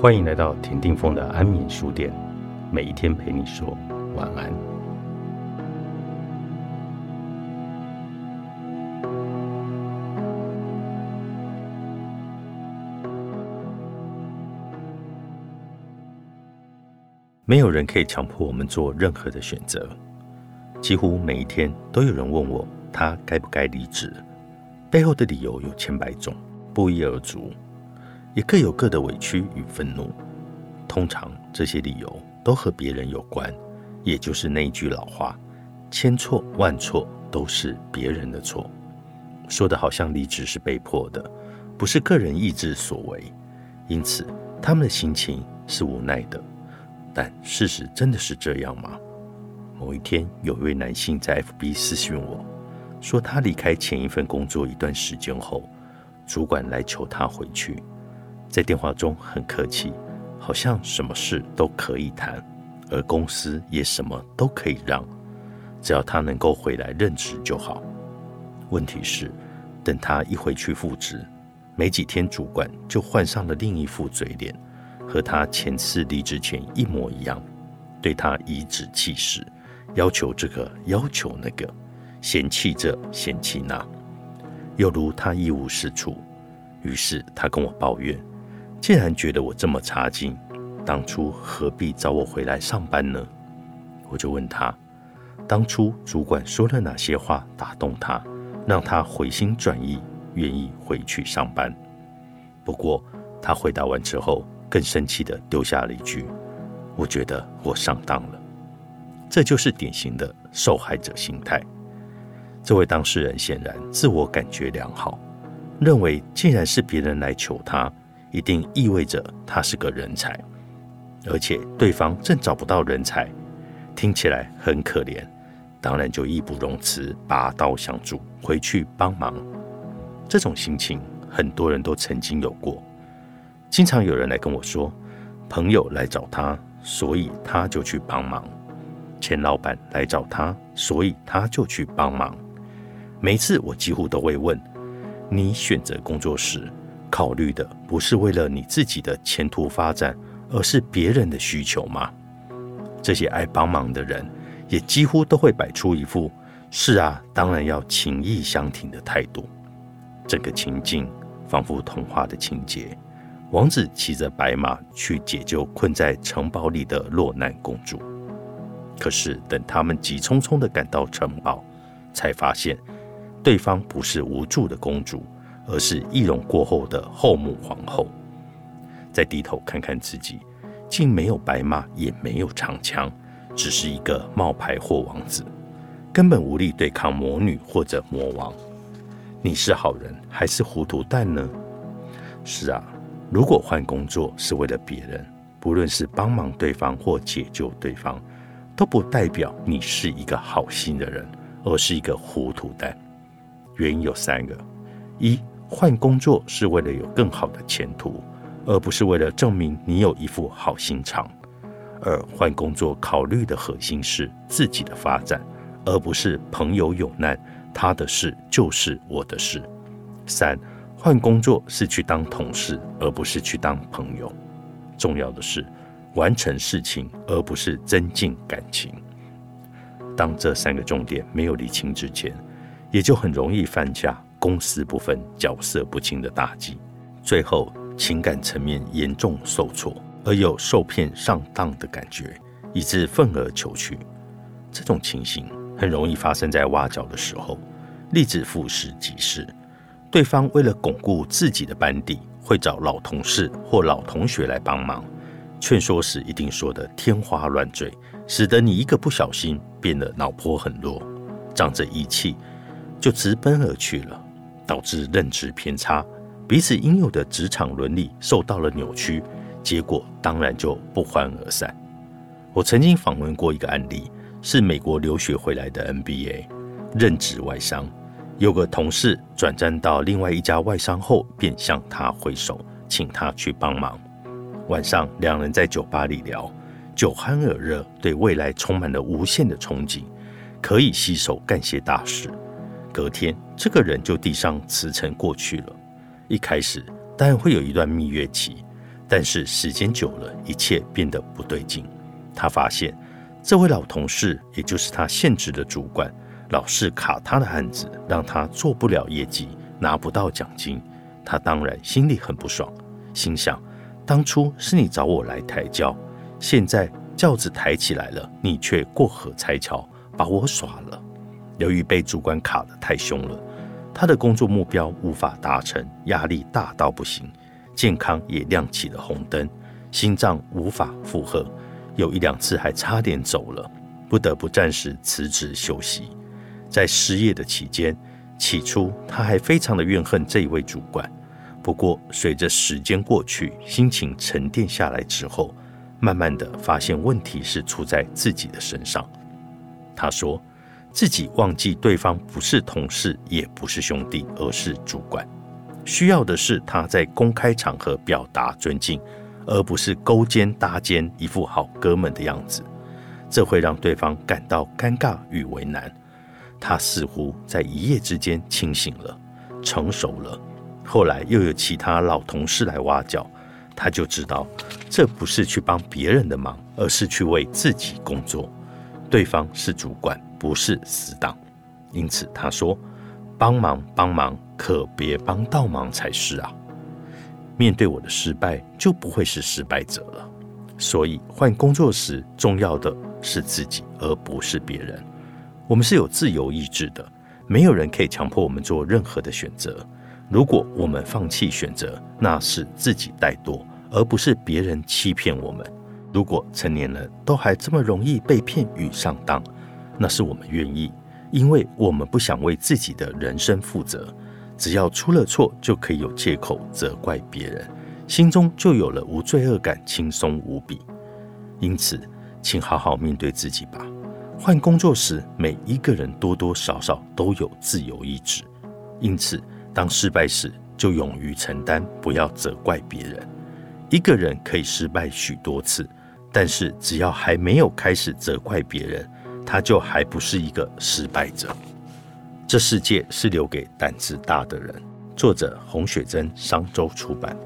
欢迎来到田定峰的安眠书店，每一天陪你说晚安。没有人可以强迫我们做任何的选择。几乎每一天都有人问我，他该不该离职？背后的理由有千百种，不一而足。也各有各的委屈与愤怒，通常这些理由都和别人有关，也就是那句老话：“千错万错都是别人的错。”说的好像离职是被迫的，不是个人意志所为，因此他们的心情是无奈的。但事实真的是这样吗？某一天，有一位男性在 FB 私讯我说，他离开前一份工作一段时间后，主管来求他回去。在电话中很客气，好像什么事都可以谈，而公司也什么都可以让，只要他能够回来任职就好。问题是，等他一回去复职，没几天，主管就换上了另一副嘴脸，和他前次离职前一模一样，对他颐指气使，要求这个要求那个，嫌弃这嫌弃那，又如他一无是处。于是他跟我抱怨。既然觉得我这么差劲，当初何必找我回来上班呢？我就问他，当初主管说了哪些话打动他，让他回心转意，愿意回去上班？不过他回答完之后，更生气的丢下了一句：“我觉得我上当了。”这就是典型的受害者心态。这位当事人显然自我感觉良好，认为既然是别人来求他。一定意味着他是个人才，而且对方正找不到人才，听起来很可怜，当然就义不容辞，拔刀相助，回去帮忙。这种心情很多人都曾经有过，经常有人来跟我说，朋友来找他，所以他就去帮忙；前老板来找他，所以他就去帮忙。每次我几乎都会问：你选择工作时？考虑的不是为了你自己的前途发展，而是别人的需求吗？这些爱帮忙的人也几乎都会摆出一副“是啊，当然要情义相挺”的态度。整个情境仿佛童话的情节：王子骑着白马去解救困在城堡里的落难公主。可是等他们急匆匆地赶到城堡，才发现对方不是无助的公主。而是易容过后的后母皇后，再低头看看自己，竟没有白马，也没有长枪，只是一个冒牌货王子，根本无力对抗魔女或者魔王。你是好人还是糊涂蛋呢？是啊，如果换工作是为了别人，不论是帮忙对方或解救对方，都不代表你是一个好心的人，而是一个糊涂蛋。原因有三个：一。换工作是为了有更好的前途，而不是为了证明你有一副好心肠。二换工作考虑的核心是自己的发展，而不是朋友有难，他的事就是我的事。三换工作是去当同事，而不是去当朋友。重要的是完成事情，而不是增进感情。当这三个重点没有理清之前，也就很容易犯下。公私不分、角色不清的大忌，最后情感层面严重受挫，而有受骗上当的感觉，以致愤而求去。这种情形很容易发生在挖角的时候，例子复试即是，对方为了巩固自己的班底，会找老同事或老同学来帮忙，劝说时一定说的天花乱坠，使得你一个不小心变得脑波很弱，仗着义气就直奔而去了。导致认知偏差，彼此应有的职场伦理受到了扭曲，结果当然就不欢而散。我曾经访问过一个案例，是美国留学回来的 NBA 任职外商，有个同事转战到另外一家外商后，便向他挥手，请他去帮忙。晚上两人在酒吧里聊，酒酣耳热，对未来充满了无限的憧憬，可以携手干些大事。隔天，这个人就递上辞呈过去了。一开始当然会有一段蜜月期，但是时间久了，一切变得不对劲。他发现这位老同事，也就是他现职的主管，老是卡他的案子，让他做不了业绩，拿不到奖金。他当然心里很不爽，心想：当初是你找我来抬轿，现在轿子抬起来了，你却过河拆桥，把我耍了。由于被主管卡得太凶了，他的工作目标无法达成，压力大到不行，健康也亮起了红灯，心脏无法负荷，有一两次还差点走了，不得不暂时辞职休息。在失业的期间，起初他还非常的怨恨这一位主管，不过随着时间过去，心情沉淀下来之后，慢慢的发现问题是出在自己的身上。他说。自己忘记对方不是同事，也不是兄弟，而是主管。需要的是他在公开场合表达尊敬，而不是勾肩搭肩，一副好哥们的样子。这会让对方感到尴尬与为难。他似乎在一夜之间清醒了，成熟了。后来又有其他老同事来挖角，他就知道这不是去帮别人的忙，而是去为自己工作。对方是主管。不是死党，因此他说：“帮忙帮忙，可别帮倒忙才是啊！面对我的失败，就不会是失败者了。所以换工作时，重要的是自己，而不是别人。我们是有自由意志的，没有人可以强迫我们做任何的选择。如果我们放弃选择，那是自己怠惰，而不是别人欺骗我们。如果成年人都还这么容易被骗与上当，那是我们愿意，因为我们不想为自己的人生负责。只要出了错，就可以有借口责怪别人，心中就有了无罪恶感，轻松无比。因此，请好好面对自己吧。换工作时，每一个人多多少少都有自由意志。因此，当失败时，就勇于承担，不要责怪别人。一个人可以失败许多次，但是只要还没有开始责怪别人。他就还不是一个失败者。这世界是留给胆子大的人。作者：洪雪珍，商周出版。